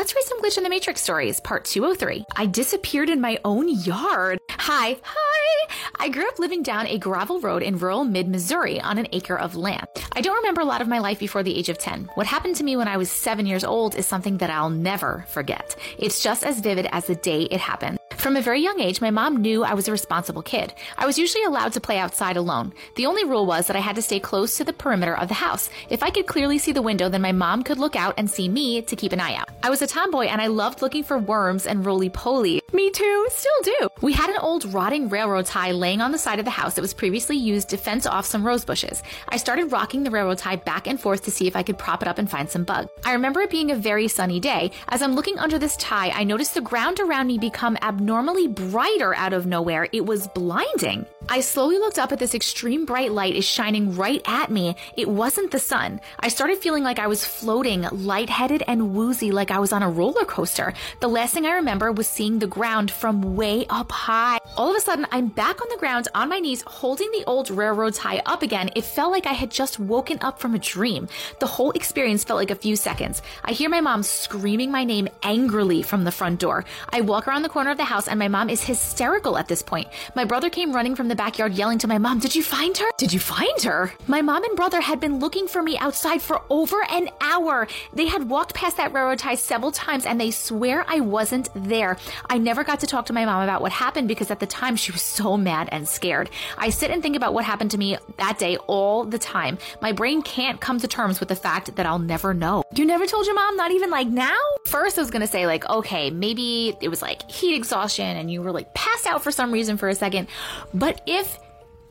Let's read some Glitch in the Matrix stories, part 203. I disappeared in my own yard. Hi, hi. I grew up living down a gravel road in rural mid Missouri on an acre of land. I don't remember a lot of my life before the age of 10. What happened to me when I was seven years old is something that I'll never forget. It's just as vivid as the day it happened. From a very young age, my mom knew I was a responsible kid. I was usually allowed to play outside alone. The only rule was that I had to stay close to the perimeter of the house. If I could clearly see the window, then my mom could look out and see me to keep an eye out. I was a tomboy and I loved looking for worms and roly poly. Me too, still do. We had an old rotting railroad tie laying on the side of the house that was previously used to fence off some rose bushes. I started rocking the railroad tie back and forth to see if I could prop it up and find some bug. I remember it being a very sunny day. As I'm looking under this tie, I noticed the ground around me become abnormally brighter out of nowhere. It was blinding. I slowly looked up at this extreme bright light is shining right at me. It wasn't the sun. I started feeling like I was floating, lightheaded and woozy like I was on a roller coaster. The last thing I remember was seeing the ground from way up high. All of a sudden, I'm back on the ground on my knees holding the old railroad tie up again. It felt like I had just woken up from a dream. The whole experience felt like a few seconds. I hear my mom screaming my name angrily from the front door. I walk around the corner of the house and my mom is hysterical at this point. My brother came running from the backyard yelling to my mom, Did you find her? Did you find her? My mom and brother had been looking for me outside for over an hour. They had walked past that railroad tie several times and they swear I wasn't there. I never got to talk to my mom about what happened because at the time she was so mad and scared. I sit and think about what happened to me that day all the time. My brain can't come to terms with the fact that I'll never know. You never told your mom, not even like now? First, I was gonna say, like, okay, maybe it was like heat exhaustion and you were like passed out for some reason for a second. But if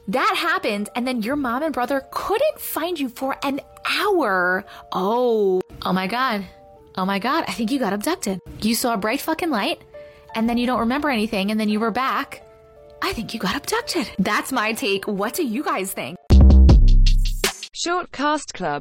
that happened and then your mom and brother couldn't find you for an hour, oh, oh my God. Oh my God, I think you got abducted. You saw a bright fucking light and then you don't remember anything and then you were back. I think you got abducted. That's my take. What do you guys think? Short Cast Club